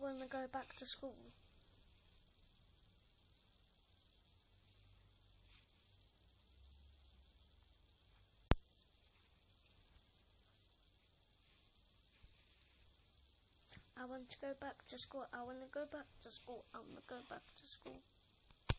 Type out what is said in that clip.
want to go back to school. I want to go back to school. I want to go back to school. I want to go back to school.